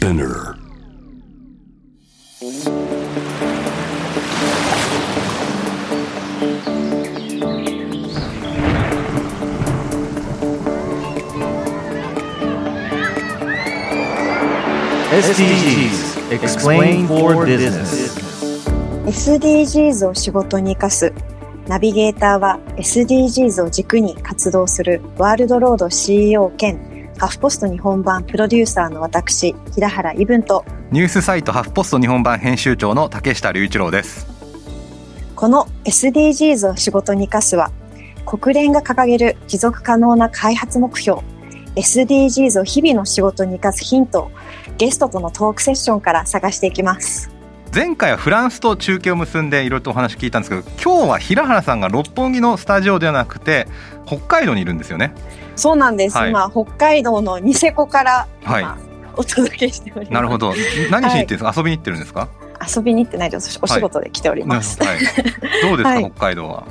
Spinner SDGs Explain for Business SDGs を仕事に生かすナビゲーターは SDGs を軸に活動するワールドロード CEO 兼ハフポスト日本版プロデューサーの私平原伊文とニュースサイトハフポスト日本版編集長の竹下隆一郎です。この SDGs を仕事に生かすは国連が掲げる持続可能な開発目標 SDGs を日々の仕事に生かすヒントをゲストとのトークセッションから探していきます前回はフランスと中継を結んでいろいろとお話聞いたんですけど今日は平原さんが六本木のスタジオではなくて北海道にいるんですよね。そうなんです、はい。今北海道のニセコからはい。今お届けしております、なるほど。何しに行ってるんですか、遊びに行ってるんですか？遊びに行ってないですお仕事で来ております、はい、ど。うですか、はい。北海道は？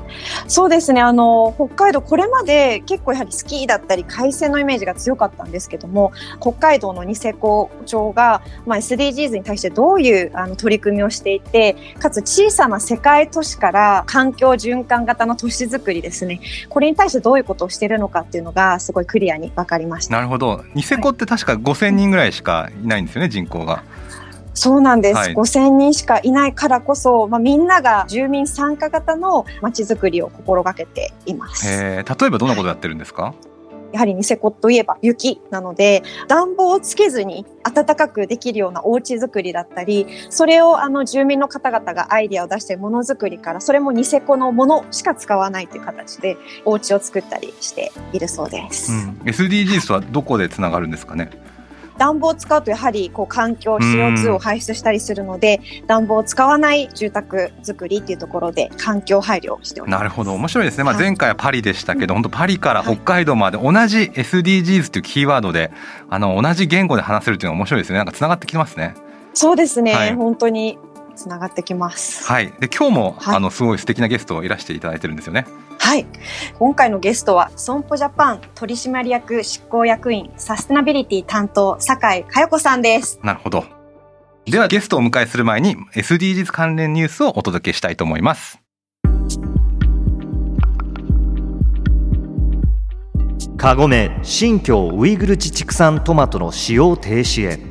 そうですね。あの北海道これまで結構やはりスキーだったり海鮮のイメージが強かったんですけども北海道のニセコ町が、まあ、SDGs に対してどういうあの取り組みをしていてかつ小さな世界都市から環境循環型の都市づくりですね。これに対してどういうことをしているのかっていうのがすごいクリアに分かりました。なるほど。ニセコって確か5000人ぐらいしかいないんですよね人口がそうなんです、はい。5000人しかいないからこそ、まあ、みんなが住民参加型のまちづくりを心がけています。例えばどんなことやってるんですか？やはりニセコといえば雪なので暖房をつけずに暖かくできるようなお家づくりだったりそれをあの住民の方々がアイディアを出してものづくりからそれもニセコのものしか使わないという形でお家を作ったりしているそうです。うん、SDGs とはどこでつながるんですかね？暖房を使うとやはりこう環境 CO2 を排出したりするので暖房を使わない住宅作りっていうところで環境配慮をしております。なるほど。面白いですね、まあ、はい。前回はパリでしたけど、本当パリから北海道まで同じ SDGs というキーワードであの同じ言語で話せるというのは面白いですね。なんかつながってきますね。そうですね、はい。本当につながってきます。はいで今日も、はいあのすごい素敵なゲストをいらしていただいてるんですよねはい。今回のゲストは、損保ジャパン取締役執行役員サステナビリティ担当、酒井佳代子さんです。なるほどではゲストをお迎えする前に SDGs 関連ニュースをお届けしたいと思いますカゴメ新疆ウイグル自治区産トマトの使用停止へ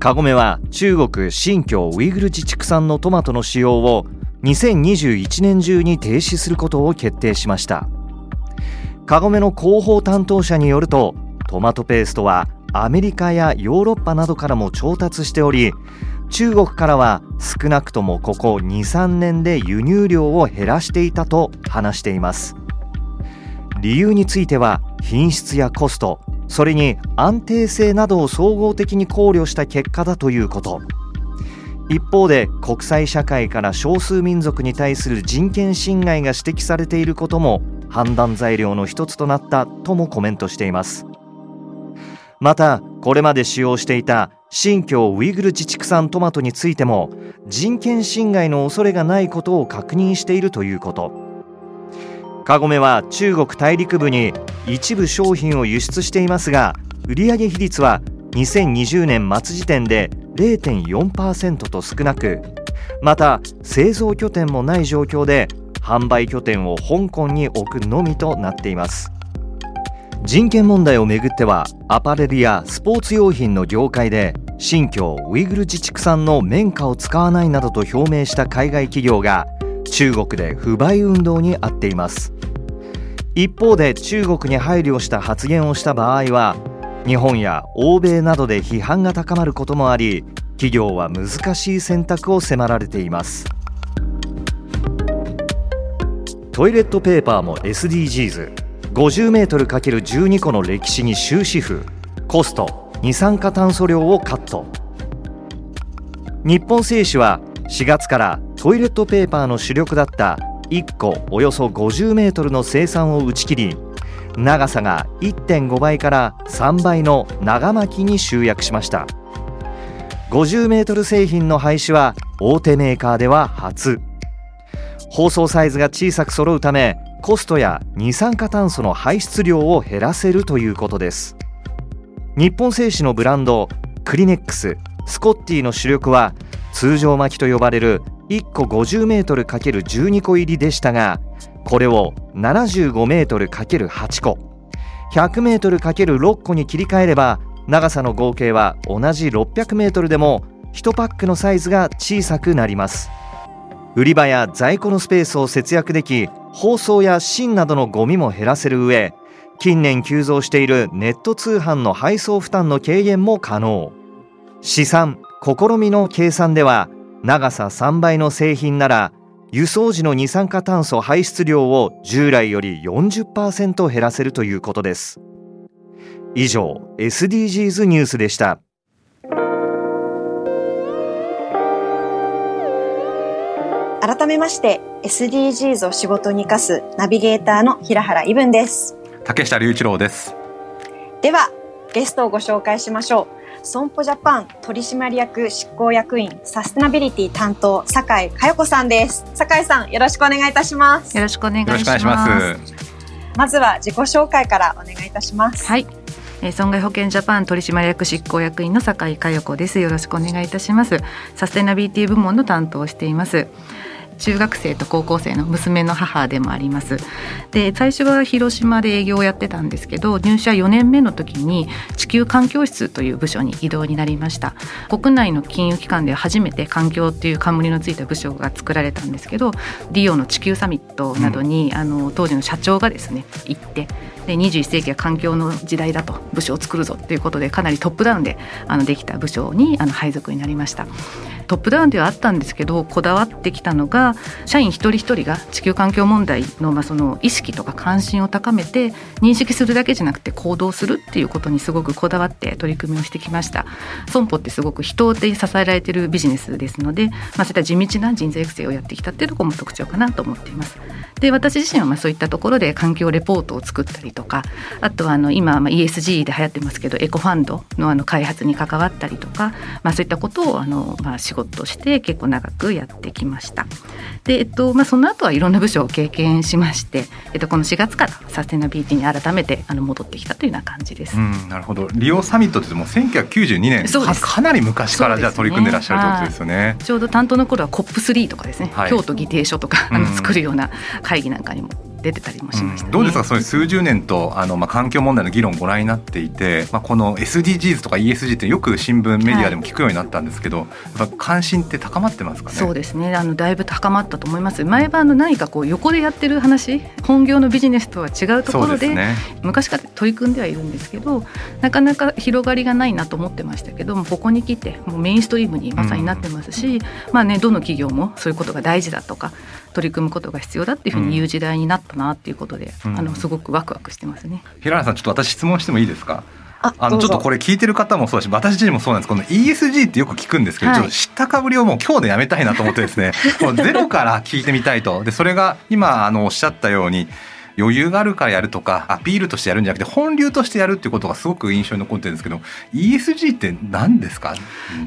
カゴメは中国新疆ウイグル自治区産のトマトの使用を2021年中に停止することを決定しました。カゴメの広報担当者によるとトマトペーストはアメリカやヨーロッパなどからも調達しており中国からは少なくともここ23年で輸入量を減らしていたと話しています。理由については品質やコストそれに安定性などを総合的に考慮した結果だということ。一方で国際社会から少数民族に対する人権侵害が指摘されていることも判断材料の一つとなったともコメントしています。またこれまで使用していた新疆ウイグル自治区産トマトについても人権侵害の恐れがないことを確認しているということ。カゴメは中国大陸部に一部商品を輸出していますが売上比率は2020年末時点で0.4%と少なくまた製造拠点もない状況で販売拠点を香港に置くのみとなっています。人権問題をめぐってはアパレルやスポーツ用品の業界で新疆ウイグル自治区産の綿花を使わないなどと表明した海外企業が中国で不買運動に遭っています。一方で中国に配慮した発言をした場合は日本や欧米などで批判が高まることもあり企業は難しい選択を迫られています。トイレットペーパーも SDGs50m×12 個の歴史に終止符コスト二酸化炭素量をカット。日本製紙は4月からトイレットペーパーの主力だった1個およそ50メートルの生産を打ち切り長さが1.5倍から3倍の長巻きに集約しました。50メートル製品の廃止は大手メーカーでは初。包装サイズが小さく揃うためコストや二酸化炭素の排出量を減らせるということです。日本製紙のブランドクリネックススコッティの主力は通常巻きと呼ばれる1個 50m×12 個入りでしたがこれを 75m×8 個 100m×6 個に切り替えれば長さの合計は同じ 600m でも1パックのサイズが小さくなります。売り場や在庫のスペースを節約でき包装や芯などのゴミも減らせる上近年急増しているネット通販の配送負担の軽減も可能。試算試みの計算では長さ3倍の製品なら輸送時の二酸化炭素排出量を従来より40%減らせるということです。以上 SDGs ニュースでした。改めまして SDGs を仕事に生かすナビゲーターの平原伊文です。竹下隆一郎です。ではゲストをご紹介しましょう損保ジャパン取締役執行役員サステナビリティ担当酒井佳代子さんです。酒井さんよろしくお願いいたします。よろしくお願いします。まずは自己紹介からお願いいたします。はい。え損害保険ジャパン取締役執行役員の酒井佳代子です。よろしくお願いいたします。サステナビリティ部門の担当をしています中学生と高校生の娘の母でもあります。で最初は広島で営業をやってたんですけど入社4年目の時に地球環境室という部署に異動になりました。国内の金融機関で初めて環境っていう冠のついた部署が作られたんですけどリオの地球サミットなどに、うん、あの当時の社長がですね行ってで21世紀は環境の時代だと部署を作るぞということでかなりトップダウンであのできた部署にあの配属になりました。トップダウンではあったんですけどこだわってきたのが社員一人一人が地球環境問題の,、まあその意識とか関心を高めて認識するだけじゃなくて行動するっていうことにすごくこだわって取り組みをしてきました損保ってすごく人で支えられてるビジネスですので、まあ、そういった地道な人材育成をやってきたっていうところも特徴かなと思っていますで私自身はまあそういったところで環境レポートを作ったりとかあとはあの今まあ ESG で流行ってますけどエコファンドのあの開発に関わったりとか、まあ、そういったことをあのまあ仕事として結構長くやってきました。で、えっとまあ、その後はいろんな部署を経験しまして、えっと、この4月からサステナビリティに改めてあの戻ってきたというような感じです。うん、なるほど。リオサミットってもう1992年かかなり昔からじゃ取り組んでらっしゃるということですよね、ちょうど担当の頃は COP3 とかですね、はい、京都議定書とかあの作るような会議なんかにも出てたりもしました、ね。うん、どうですか？それ数十年とあの、まあ、環境問題の議論をご覧になっていて、まあ、この SDGs とか ESG ってよく新聞メディアでも聞くようになったんですけど、はい、やっぱ関心って高まってますかね？そうですね。あのだいぶ高まったと思います。前はあの何かこう横でやってる話本業のビジネスとは違うところで、ね、昔から取り組んではいるんですけどなかなか広がりがないなと思ってましたけどもここに来てもうメインストリームにまさになってますし、うん、まあねどの企業もそういうことが大事だとか取り組むことが必要だっていうふうに言う時代になったなっていうことで、うん、あのすごくワクワクしてますね。平原さんちょっと私質問してもいいですか？あのちょっとこれ聞いてる方もそうだし私自身もそうなんです。この ESG ってよく聞くんですけど、はい、ちょっと知ったかぶりをもう今日でやめたいなと思ってですねもうゼロから聞いてみたいと。でそれが今あのおっしゃったように余裕があるからやるとかアピールとしてやるんじゃなくて本流としてやるっていうことがすごく印象に残ってるんですけど ESG って何ですか、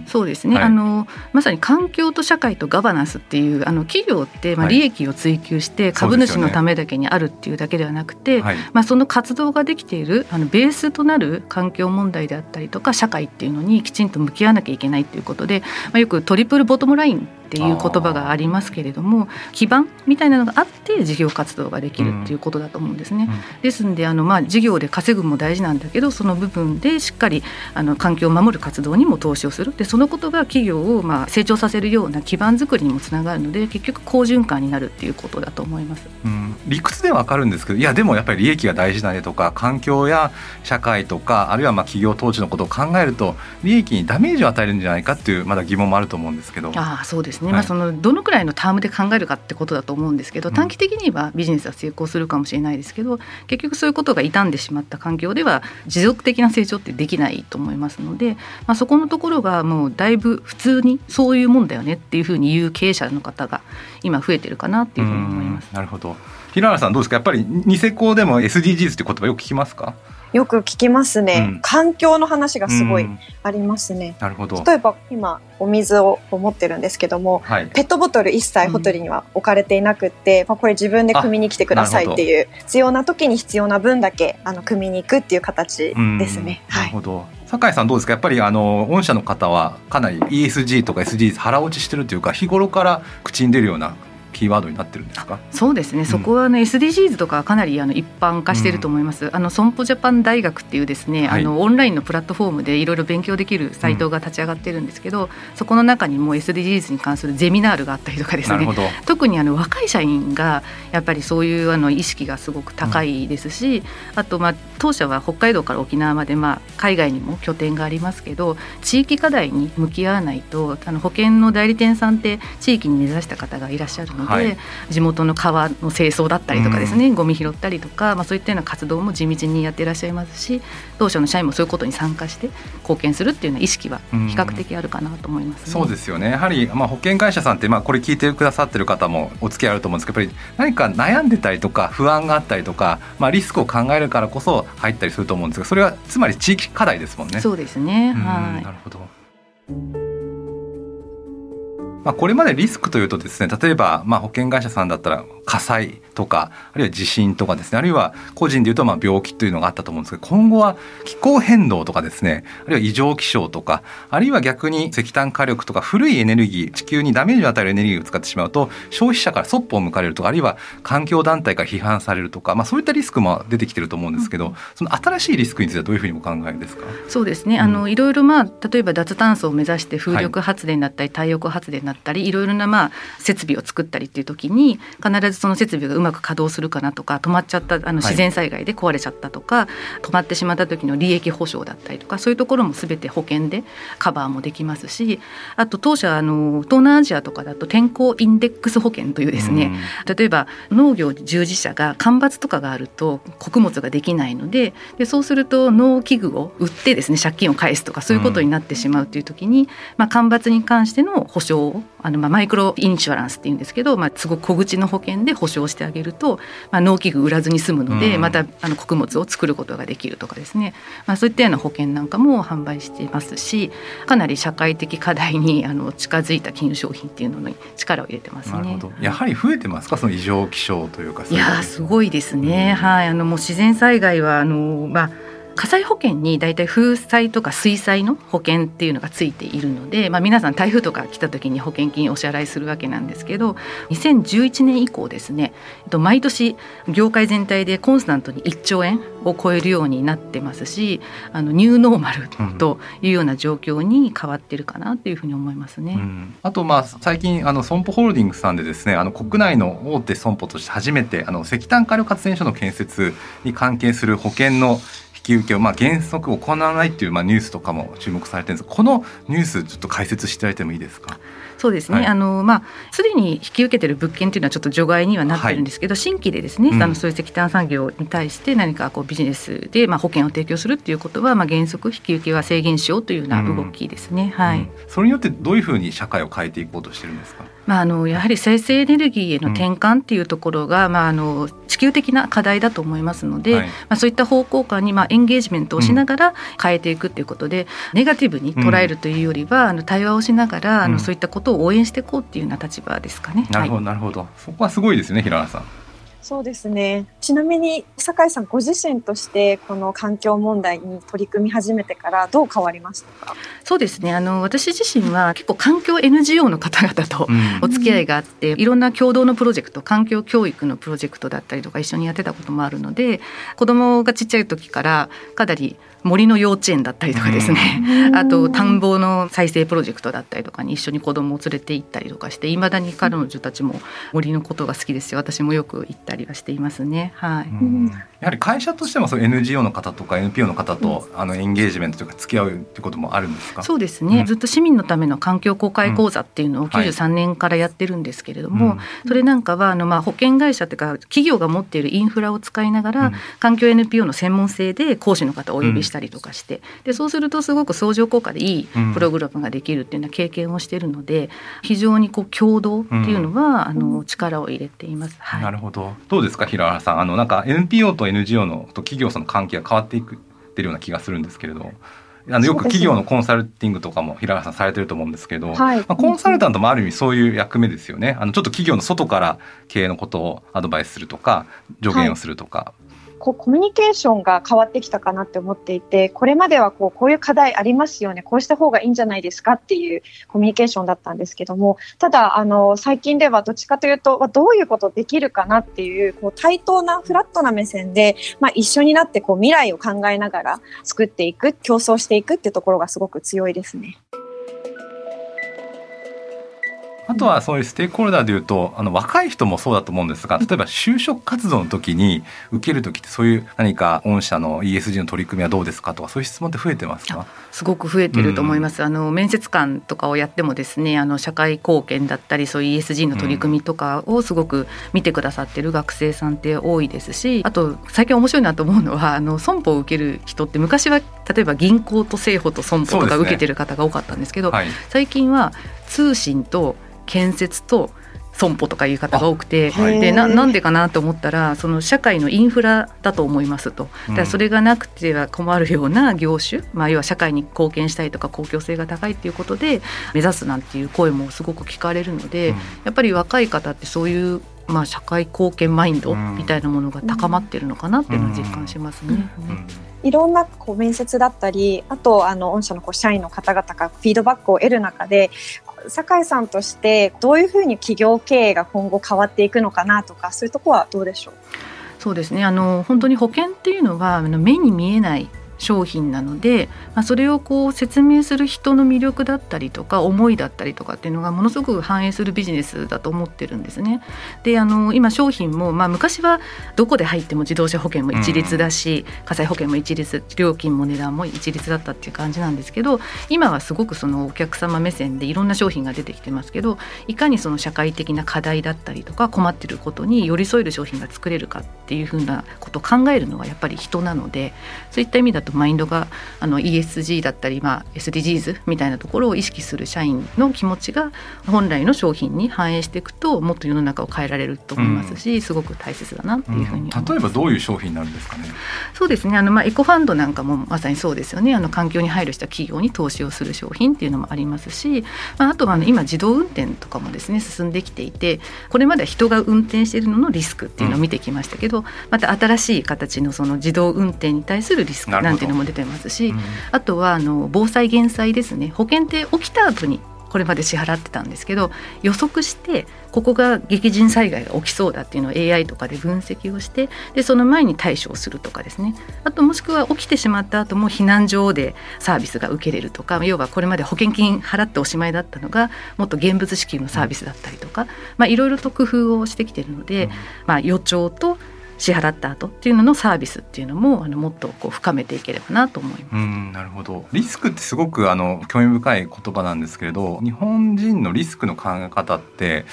そうですね、はい、あのまさに環境と社会とガバナンスっていうあの企業ってまあ利益を追求して株主のためだけにあるっていうだけではなくて、はい、まあ、その活動ができているあのベースとなる環境問題であったりとか社会っていうのにきちんと向き合わなきゃいけないっていうことで、まあ、よくトリプルボトムラインっていう言葉がありますけれども基盤みたいなのがあって事業活動ができるっていうことだと思うんですね。ですんであの、まあ、事業で稼ぐも大事なんだけどその部分でしっかりあの環境を守る活動にも投資をするでそのことが企業をまあ成長させるような基盤づくりにもつながるので結局好循環になるっていうことだと思います。うん、理屈ではわかるんですけどいやでもやっぱり利益が大事だねとか環境や社会とかあるいはまあ企業統治のことを考えると利益にダメージを与えるんじゃないかっていうまだ疑問もあると思うんですけど。あそうですね、はい、まあ、そのどのくらいのタームで考えるかってことだと思うんですけど短期的にはビジネスは成功するかももしれないですけど結局そういうことが傷んでしまった環境では持続的な成長ってできないと思いますので、まあ、そこのところがもうだいぶ普通にそういうもんだよねっていうふうに言う経営者の方が今増えてるかなっていうふうに思います。なるほど。平原さんどうですか？やっぱりニセコでも SDGs って言葉よく聞きますか？よく聞きますね、うん、環境の話がすごいありますね、なるほど。例えば今お水を持ってるんですけども、はい、ペットボトル一切ホテルには置かれていなくって、うん、まあ、これ自分で汲みに来てくださいっていう必要な時に必要な分だけあの汲みに行くっていう形ですね。なるほど、酒井さんどうですか？やっぱりあの御社の方はかなり ESG とか SDGs 腹落ちしてるというか日頃から口に出るようなキーワードになってるんですか？そうですね、うん、そこは、ね、SDGs とかかなりあの一般化していると思います、うん、あの損保ジャパン大学っていうですね、はい、あのオンラインのプラットフォームでいろいろ勉強できるサイトが立ち上がってるんですけど、うん、そこの中にも SDGs に関するゼミナールがあったりとかですね。特にあの若い社員がやっぱりそういうあの意識がすごく高いですし、あとまあ当社は北海道から沖縄までまあ海外にも拠点がありますけど地域課題に向き合わないとあの保険の代理店さんって地域に根ざした方がいらっしゃるので、はい、地元の川の清掃だったりとかですね、うん、ゴミ拾ったりとか、まあ、そういったような活動も地道にやっていらっしゃいますし当社の社員もそういうことに参加して貢献するっていうような意識は比較的あるかなと思います、ね。うん、そうですよね。やはり、まあ、保険会社さんって、まあ、これ聞いてくださってる方もお付き合いあると思うんですけどやっぱり何か悩んでたりとか不安があったりとか、まあ、リスクを考えるからこそ入ったりすると思うんですがそれはつまり地域課題ですもんね。そうですね、はい、なるほどまあ、これまでリスクというとですね例えばまあ保険会社さんだったら火災とかあるいは地震とかですねあるいは個人でいうとまあ病気というのがあったと思うんですけど今後は気候変動とかですねあるいは異常気象とかあるいは逆に石炭火力とか古いエネルギー地球にダメージを与えるエネルギーを使ってしまうと消費者からそっぽを向かれるとかあるいは環境団体から批判されるとか、まあ、そういったリスクも出てきてると思うんですけど、その新しいリスクについてはどういうふうにお考えですか？そうですね、あのいろいろまあ例えば脱炭素を目指して風力発電だったり、太陽光発電だったりいろいろなまあ設備を作ったりっていう時に必ずその設備がうまく稼働するかなとか止まっちゃったあの自然災害で壊れちゃったとか、はい、止まってしまった時の利益保証だったりとかそういうところも全て保険でカバーもできますしあと当社あの東南アジアとかだと天候インデックス保険というですね、例えば農業従事者が干ばつとかがあると穀物ができないのででそうすると農機具を売ってですね借金を返すとかそういうことになってしまうという時に、まあ、干ばつに関しての保証をあのまあマイクロインシュアランスっていうんですけど、まあ、すごく小口の保険で保証してあげると、まあ、農機具売らずに済むので、またあの穀物を作ることができるとかですね、まあ、そういったような保険なんかも販売していますしかなり社会的課題にあの近づいた金融商品っていうのに力を入れてますね。やはり増えてますか？その異常気象というかいやすごいですね、はい。あのもう自然災害はあのまあ火災保険に大体風災とか水災の保険っていうのがついているので、まあ、皆さん台風とか来た時に保険金お支払いするわけなんですけど2011年以降ですね毎年業界全体でコンスタントに1兆円を超えるようになってますしあのニューノーマルというような状況に変わってるかなというふうに思いますね。うん、あとまあ最近あの損保ホールディングスさんでですねあの国内の大手損保として初めてあの石炭火力発電所の建設に関係する保険のき受けをまあ原則行わないっていうまあニュースとかも注目されてるんです。このニュースちょっと解説していただいてもいいですか？そうですね、はい、あのまあすでに引き受けてる物件というのはちょっと除外にはなってるんですけど、はい、新規でですね、うん、あのそういう石炭産業に対して何かこうビジネスでまあ保険を提供するっていうことはまあ原則引き受けは制限しようというような動きですね。うん、はい、うん、それによってどういうふうに社会を変えていこうとしてるんですか？まあ、あのやはり生成エネルギーへの転換っていうところが、まあ、あの地球的な課題だと思いますので、はい、まあ、そういった方向感にまあエンゲージメントをしながら変えていくっていうことで、ネガティブに捉えるというよりは、あの対話をしながらあのそういったことを応援していこうっていうような立場ですかね。なるほど、なるほど。そこはすごいですね、平原さん。そうですね。ちなみに酒井さんご自身としてこの環境問題に取り組み始めてからどう変わりましたか？そうですね。あの私自身は結構環境 NGO の方々とお付き合いがあって、うん、いろんな共同のプロジェクト、環境教育のプロジェクトだったりとか一緒にやってたこともあるので、子供がちっちゃい時からかなり森の幼稚園だったりとかですね、あと田んぼの再生プロジェクトだったりとかに一緒に子供を連れて行ったりとかしていまだに彼女たちも森のことが好きですよ。私もよく行ったりはしていますね。はい、やはり会社としてもその NGO の方とか NPO の方と、あのエンゲージメントというか付き合うってこともあるんですか？そうですね、うん、ずっと市民のための環境公開講座っていうのを93年からやってるんですけれども、はい、それなんかはあのまあ保険会社というか企業が持っているインフラを使いながら、環境 NPO の専門性で講師の方をお呼びしたりとかして、でそうするとすごく相乗効果でいいプログラムができるっていうような経験をしているので、非常にこう共同っていうのは、あの力を入れています。はい、なるほど。どうですか平原さん。あのなんか NPO と NGO のと企業さんの関係が変わっていくってるような気がするんですけれど。あのよく企業のコンサルティングとかも平原さんされてると思うんですけど、はい、まあ、コンサルタントもある意味そういう役目ですよね。あのちょっと企業の外から経営のことをアドバイスするとか助言をするとか、こうコミュニケーションが変わってきたかなって思っていてこれまではこうこういう課題ありますよねこうした方がいいんじゃないですかっていうコミュニケーションだったんですけどもただあの最近ではどっちかというとどういうことできるかなっていうこう対等なフラットな目線で、まあ、一緒になってこう未来を考えながら作っていく競争していくっていうところがすごく強いですね。あとはそういうステークホルダーでいうとあの若い人もそうだと思うんですが例えば就職活動の時に受ける時ってそういう何か御社の ESG の取り組みはどうですかとかそういう質問って増えてますか？すごく増えてると思います、うん、あの面接官とかをやってもですねあの社会貢献だったりそういう ESG の取り組みとかをすごく見てくださってる学生さんって多いですしあと最近面白いなと思うのはあの損保を受ける人って昔は例えば銀行と政保と損保とか受けてる方が多かったんですけど、ねはい、最近は通信と建設と損保とかいう方が多くて、でななんでかなと思ったらその社会のインフラだと思いますと。だからそれがなくては困るような業種、まあ、要は社会に貢献したいとか公共性が高いっていうことで目指すなんていう声もすごく聞かれるので、やっぱり若い方ってそういうまあ、社会貢献マインドみたいなものが高まってるのかなっていうのを実感しますね。いろんなこう面接だったりあとあの御社のこう社員の方々がフィードバックを得る中で酒井さんとしてどういうふうに企業経営が今後変わっていくのかなとかそういうところはどうでしょう？そうですね。あの本当に保険っていうのは目に見えない商品なので、まあ、それをこう説明する人の魅力だったりとか思いだったりとかっていうのがものすごく反映するビジネスだと思ってるんですね。であの今商品も、まあ、昔はどこで入っても自動車保険も一律だし、うん、火災保険も一律料金も値段も一律だったっていう感じなんですけど今はすごくそのお客様目線でいろんな商品が出てきてますけどいかにその社会的な課題だったりとか困ってることに寄り添える商品が作れるかっていうふうなことを考えるのはやっぱり人なのでそういった意味だとマインドがあの ESG だったり、まあ、SDGs みたいなところを意識する社員の気持ちが本来の商品に反映していくともっと世の中を変えられると思いますし、うん、すごく大切だなっていうふうに、うん、例えばどういう商品になるんですかね？そうですね。あの、まあ、エコファンドなんかもまさにそうですよね。あの環境に配慮した企業に投資をする商品っていうのもありますし、まあ、あとはあの今自動運転とかもですね進んできていてこれまでは人が運転しているののリスクっていうのを見てきましたけど、うん、また新しい形のその自動運転に対するリスクなんていうのも出てますし、うん、あとはあの防災減災ですね。保険って起きた後にこれまで支払ってたんですけど予測してここが激甚災害が起きそうだっていうのを AI とかで分析をしてでその前に対処をするとかですね。あともしくは起きてしまった後も避難所でサービスが受けれるとか要はこれまで保険金払っておしまいだったのがもっと現物支給のサービスだったりとかいろいろと工夫をしてきてるので、まあ、予兆と支払った後っていうののサービスっていうのもあのもっとこう深めていければなと思います。うんなるほど。リスクってすごくあの興味深い言葉なんですけれど日本人のリスクの考え方って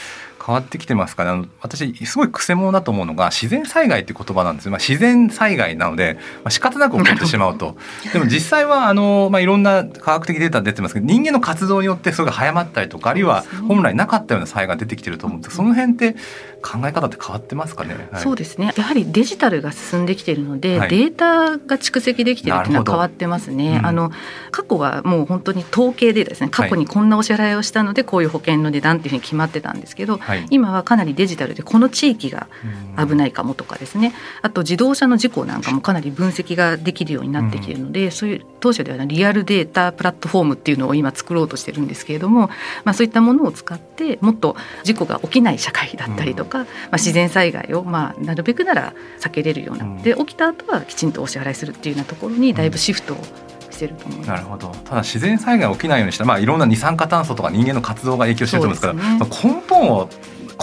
変わってきてますかね？あの私すごいくせ者だと思うのが自然災害って言葉なんです。まあ、自然災害なので、まあ、仕方なく起こってしまうと。でも実際はあの、まあ、いろんな科学的データ出てますけど人間の活動によってそれが早まったりとかあるいは本来なかったような災害が出てきてると思うんです。その辺って考え方って変わってますかね、はい、そうですね。やはりデジタルが進んできているので、はい、データが蓄積できてるっていうのは変わってますね、うん、あの過去はもう本当に統計でですね過去にこんなお支払いをしたのでこういう保険の値段っていうふうに決まってたんですけど、はい、今はかなりデジタルでこの地域が危ないかもとかですね。あと自動車の事故なんかもかなり分析ができるようになってきているので、うん、そういう当社ではリアルデータプラットフォームっていうのを今作ろうとしてるんですけれども、まあ、そういったものを使ってもっと事故が起きない社会だったりとか、うん、まあ、自然災害をまあなるべくなら避けれるような、で起きた後はきちんとお支払いするっていうようなところにだいぶシフトをしてると思います。なるほど。ただ自然災害起きないようにした、まあいろんな二酸化炭素とか人間の活動が影響してると思うんですから、ね、根本を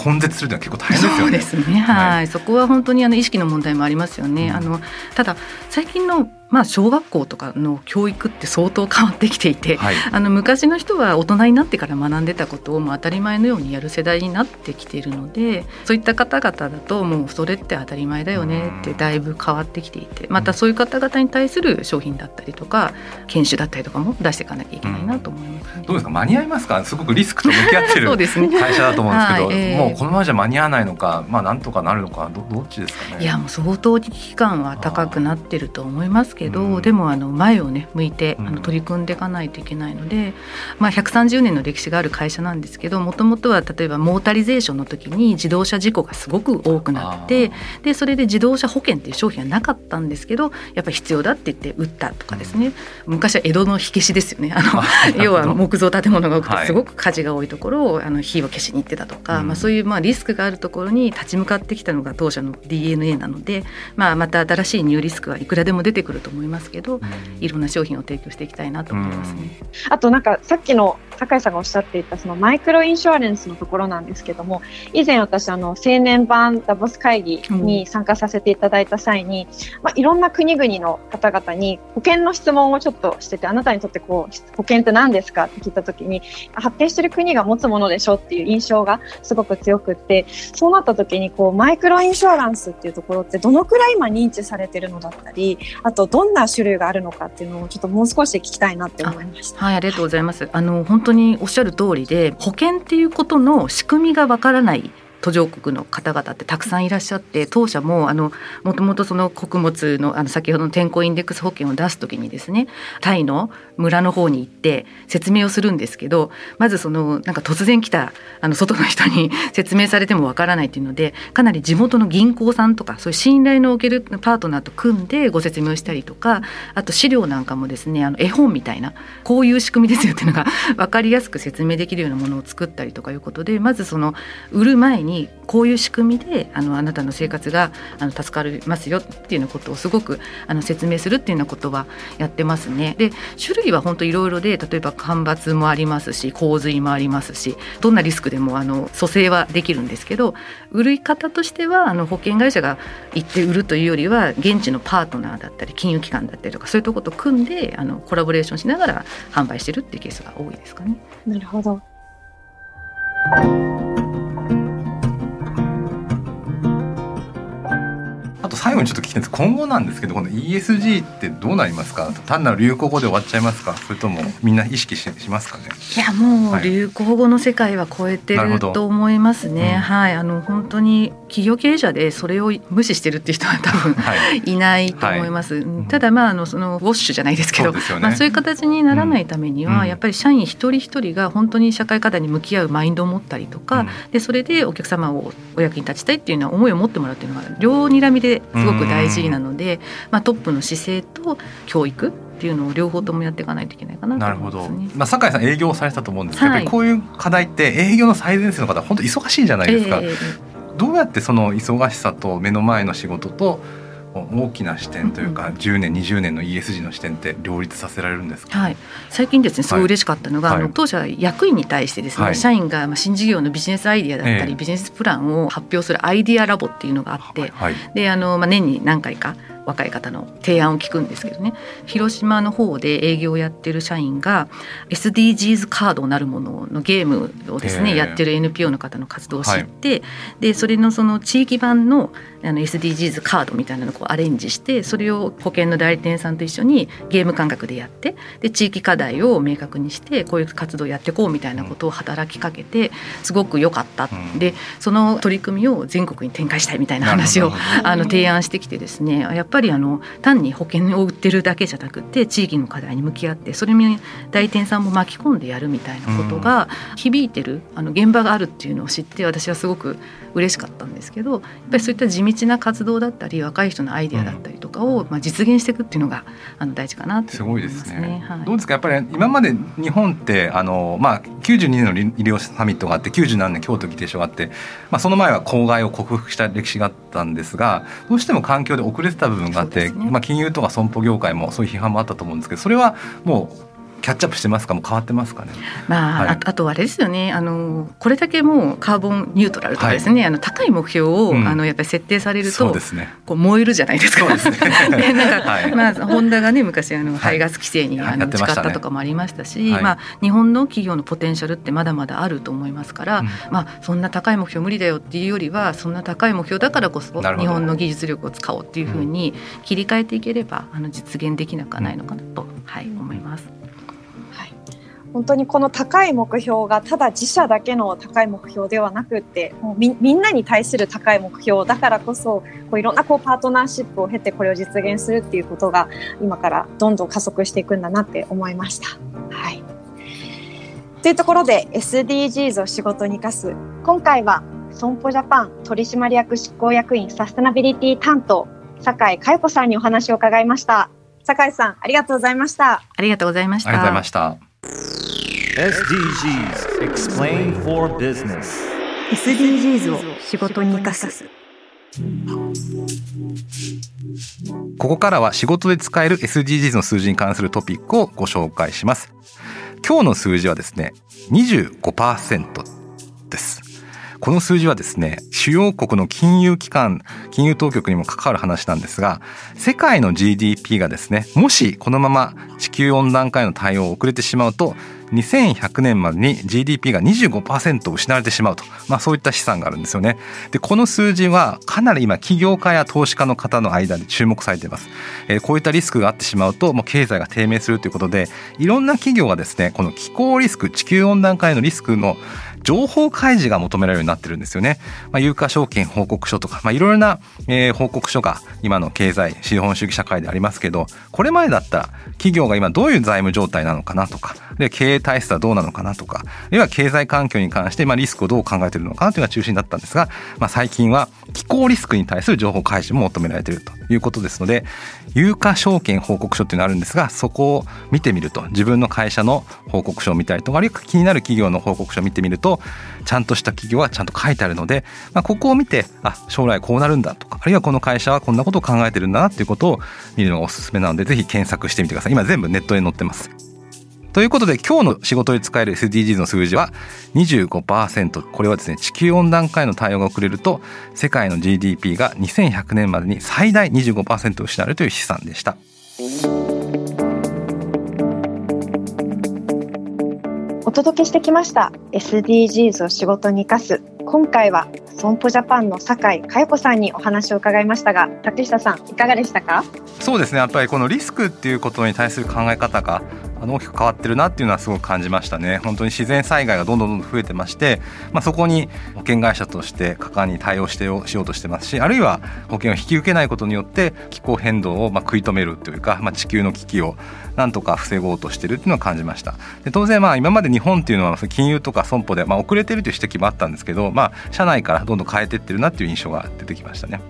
根絶するのは結構大変ですよね。そうですね。はい、はい、そこは本当にあの意識の問題もありますよね。うん、あのただ最近のまあ、小学校とかの教育って相当変わってきていて、はい、あの昔の人は大人になってから学んでたことをもう当たり前のようにやる世代になってきているのでそういった方々だともうそれって当たり前だよねってだいぶ変わってきていてまたそういう方々に対する商品だったりとか研修だったりとかも出していかなきゃいけないなと思います、ね、どうですか？間に合いますか？すごくリスクと向き合ってる 会社だと思うんですけどはいえー、もうこのままじゃ間に合わないのかまあなんとかなるのかどどっちですかね？いやもう相当危機感は高くなってると思いますけど、うん、でもあの前をね向いてあの取り組んでいかないといけないので、まあ、130年の歴史がある会社なんですけどもともとは例えばモータリゼーションの時に自動車事故がすごく多くなってでそれで自動車保険っていう商品はなかったんですけどやっぱり必要だって言って売ったとかですね、うん、昔は江戸の火消しですよね。あの要は木造建物が多くてすごく火事が多いところをあの火を消しに行ってたとか、まあ、そういうまあリスクがあるところに立ち向かってきたのが当社の DNA なので、まあ、また新しいニューリスクはいくらでも出てくると思いますけど、いろんな商品を提供していきたいなと思いますね。あとなんかさっきの酒井さんがおっしゃっていたそのマイクロインシュアレンスのところなんですけども以前私あの青年版ダボス会議に参加させていただいた際に、うん、まあ、いろんな国々の方々に保険の質問をちょっとしててあなたにとってこう保険って何ですか？って聞いた時に発展してる国が持つものでしょっていう印象がすごく強くってそうなった時にこうマイクロインシュアランスっていうところってどのくらい今認知されてるのだったりあとどんな種類があるのかっていうのをちょっともう少し聞きたいなって思いました。はいありがとうございます。あの本当におっしゃる通りで保険っていうことの仕組みがわからない途上国の方々ってたくさんいらっしゃって当社もあのもともとその穀物のあの先ほどの天候インデックス保険を出す時にですねタイの村の方に行って説明をするんですけどまずそのなんか突然来たあの外の人に 説明されてもわからないっていうのでかなり地元の銀行さんとかそういう信頼のおけるパートナーと組んでご説明をしたりとかあと資料なんかもですねあの絵本みたいなこういう仕組みですよっていうのが分かりやすく説明できるようなものを作ったりとかいうことでまずその売る前ににこういう仕組みであのあなたの生活があの助かりますよっていうようなことをすごくあの説明するっていうようなことはやってますね。で種類は本当いろいろで例えば干ばつもありますし洪水もありますしどんなリスクでもあの蘇生はできるんですけど売り方としてはあの保険会社が行って売るというよりは現地のパートナーだったり金融機関だったりとかそういうところと組んであのコラボレーションしながら販売してるっていうケースが多いですかね。なるほどあと最後にちょっと聞きたいんです。今後なんですけどこの ESG ってどうなりますか？単なる流行語で終わっちゃいますか？それともみんな意識ししますかね？いやもう流行語の世界は超えてると思いますね、はい、あの本当に企業経営者でそれを無視してるっていう人は多分、はい、いないと思います、はい、ただまああのそのウォッシュじゃないですけどそう、ね,、まあ、そういう形にならないためには、うん、やっぱり社員一人一人が本当に社会課題に向き合うマインドを持ったりとか、うん、でそれでお客様をお役に立ちたいっていうような思いを持ってもらうっていうのは両睨みですごく大事なので、まあ、トップの姿勢と教育っていうのを両方ともやっていかないといけないかなと思います、ね、なるほど。まあ酒井さん営業されたと思うんですけど、はい、こういう課題って営業の最前線の方本当忙しいじゃないですか。えー、どうやってその忙しさと目の前の仕事と大きな視点というか、うん、10年20年の ESG の視点って両立させられるんですか、はい、最近ですねすごい嬉しかったのが、はい、あの当社役員に対してですね、はい、社員が新事業のビジネスアイディアだったり、えー、ビジネスプランを発表するアイディアラボっていうのがあって、であの、まあ、年に何回か若い方の提案を聞くんですけどね。広島の方で営業をやってる社員が SDGs カードなるもののゲームをですねやってる NPO の方の活動を知って、はい、でそれのその地域版のあの SDGs カードみたいなのをこうアレンジしてそれを保険の代理店さんと一緒にゲーム感覚でやってで地域課題を明確にしてこういう活動をやっていこうみたいなことを働きかけてすごく良かった、うん、でその取り組みを全国に展開したいみたいな話をあの提案してきてですね。やっぱぱりあの単に保険を売ってるだけじゃなくて地域の課題に向き合ってそれに代理店さんも巻き込んでやるみたいなことが響いてるあの現場があるっていうのを知って私はすごく嬉しかったんですけどやっぱりそういった地道な活動だったり若い人のアイデアだったりとかを、まあ、実現していくっていうのがあの大事かなと思いますね。すごいですね、はい、どうですか？やっぱり今まで日本ってあの、まあ、92年の医療サミットがあって97年京都議定書があって、まあ、その前は公害を克服した歴史があったんですがどうしても環境で遅れてた部分があって、ね、まあ、金融とか損保業界もそういう批判もあったと思うんですけどそれはもうキャッチアップしてますか？も変わってますかね？まあ、はい、ああとあれですよね。あのこれだけもうカーボンニュートラルとかですね、はい、あの高い目標を、うん、あのやっぱり設定されると、ね、こう燃えるじゃないですか。そうですね。なんか、はい、まあホンダがね昔あの排ガス規制に、あの誓ったとかもありましたし、まあ日本の企業のポテンシャルってまだまだあると思いますから、うん、まあそんな高い目標無理だよっていうよりはそんな高い目標だからこそ日本の技術力を使おうっていうふうに切り替えていければあの実現できなくはないのかなと、はい思います。本当にこの高い目標がただ自社だけの高い目標ではなくってもうみみんなに対する高い目標だからこそこういろんなこうパートナーシップを経てこれを実現するっていうことが今からどんどん加速していくんだなって思いました。はい。というところで SDGs を仕事に生かす。今回は損保ジャパン取締役執行役員サステナビリティ担当酒井佳代子さんにお話を伺いました。酒井さんありがとうございました。ありがとうございました。ありがとうございました SDGs Explain for Business. SDGs を仕事に生かす。ここからは仕事で使える SDGs の数字に関するトピックをご紹介します。今日の数字はですね25%ですこの数字はですね主要国の金融機関金融当局にも関わる話なんですが世界の GDP がですねもしこのまま地球温暖化への対応を遅れてしまうと2100年までに GDP が25%失われてしまうと、まあ、そういった試算があるんですよね。でこの数字はかなり今起業家や投資家の方の間で注目されています。えー、こういったリスクがあってしまうともう経済が低迷するということでいろんな企業がですねこの気候リスク地球温暖化へのリスクの情報開示が求められるようになってるんですよね。まあ、有価証券報告書とか、まあ、いろいろな、えー、報告書が今の経済資本主義社会でありますけどこれまでだったら企業が今どういう財務状態なのかなとかで経営体質はどうなのかなとかあるいは経済環境に関して、まあ、リスクをどう考えてるのかなというのが中心だったんですが、まあ、最近は気候リスクに対する情報開示も求められているということですので有価証券報告書っていうのがあるんですがそこを見てみると自分の会社の報告書を見たりとかあるいは気になる企業の報告書を見てみるとちゃんとした企業はちゃんと書いてあるので、まあ、ここを見てあ将来こうなるんだとかあるいはこの会社はこんなことを考えてるんだなっていうことを見るのがおすすめなのでぜひ検索してみてください今全部ネットで載ってます。ということで今日の仕事に使える SDGs の数字は25%これはですね地球温暖化への対応が遅れると世界の GDP が2100年までに最大25%失われるという試算でした。お届けしてきました SDGs を仕事に生かす今回は損保ジャパンの酒井佳代子さんにお話を伺いましたが竹下さんいかがでしたか？そうですね。やっぱりこのリスクっていうことに対する考え方があの大きく変わってるなっていうのはすごく感じましたね。本当に自然災害がどんどんどんどん増えてまして、まあ、そこに保険会社として果敢に対応してしようとしてますしあるいは保険を引き受けないことによって気候変動をまあ食い止めるというか、まあ、地球の危機をなんとか防ごうとしてるっていうのを感じました。で当然まあ今まで日本っていうのは金融とか損保でまあ遅れてるという指摘もあったんですけど、まあ、社内からどんどん変えていってるなっていう印象が出てきましたね。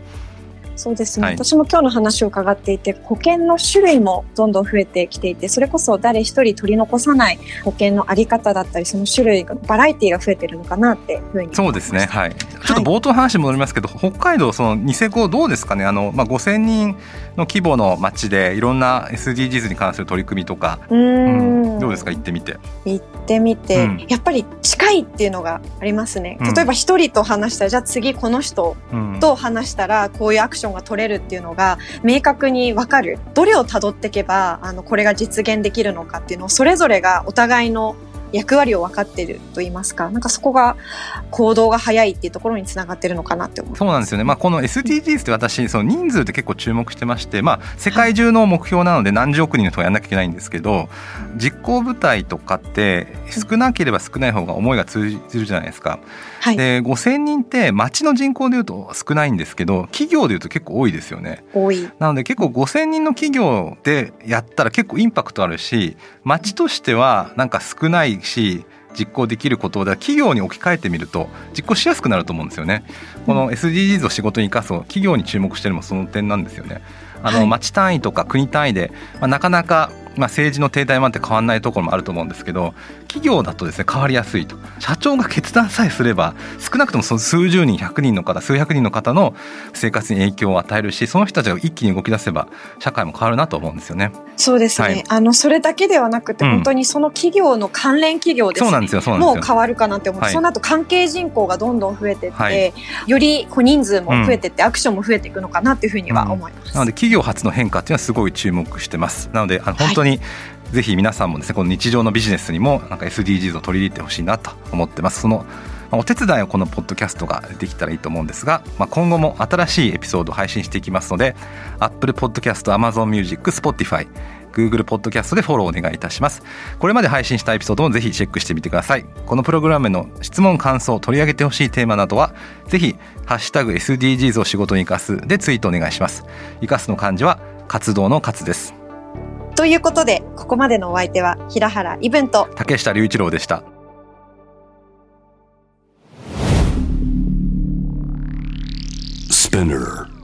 そうですね、はい、私も今日の話を伺っていて保険の種類もどんどん増えてきていてそれこそ誰一人取り残さない保険のあり方だったりその種類がバラエティーが増えてるのかなっていうふうに。そうですね。はい。ちょっと冒頭話戻りますけど、はい、北海道そのニセコどうですかね？あの、まあ、5000人の規模の町でいろんな SDGs に関する取り組みとか。うん、どうですか？行ってみて。行ってみて、うん、やっぱり近いっていうのがありますね。例えば一人と話したら、じゃあ次この人と話したらこういうアクションョンが取れるっていうのが明確に分かる。どれをたどっていけばあのこれが実現できるのかっていうのをそれぞれがお互いの役割を分かってると言いますか。なんかそこが行動が早いっていうところにつながってるのかなって思そうなんですよね、まあ、この SDGs って私その人数って結構注目してまして、まあ、世界中の目標なので何十億人の人がやんなきゃいけないんですけど実行部隊とかって少なければ少ない方が思いが通じるじゃないですか。はい、で5,000人って町の人口でいうと少ないんですけど企業でいうと結構多いですよね。多いなので結構5,000人の企業でやったら結構インパクトあるし町としてはなんか少ないし実行できることを企業に置き換えてみると実行しやすくなると思うんですよね。この SDGs を仕事に生かす企業に注目してるのもその点なんですよね。あの、町単位とか国単位で、まあ、なかなかまあ、政治の停滞もあって変わらないところもあると思うんですけど企業だとですね変わりやすいと。社長が決断さえすれば少なくともその数十人100人の方数百人の方の生活に影響を与えるしその人たちが一気に動き出せば社会も変わるなと思うんですよね。そうですね、はい、あのそれだけではなくて、本当にその企業の関連企業です、ね、そうなんですよそうなんですよ。もう変わるかなって思う、はい、その後関係人口がどんどん増えていって、はい、よりこう人数も増えていって、うん、アクションも増えていくのかなっていうふうには思います。うん、なので企業初の変化っていうのはすごい注目してます。なのであの本当に、ぜひ皆さんもですねこの日常のビジネスにもなんか SDGs を取り入れてほしいなと思ってます。そのお手伝いをこのポッドキャストができたらいいと思うんですが、まあ、今後も新しいエピソードを配信していきますので Apple Podcast、Amazon Music、Spotify Google ポッドキャストでフォローお願いいたします。これまで配信したエピソードもぜひチェックしてみてください。このプログラムの質問感想取り上げてほしいテーマなどはぜひハッシュタグ SDGs を仕事に生かすでツイートお願いします。生かすの漢字は活動の活です。ということでここまでのお相手は平原イブンと竹下隆一郎でした。Spinner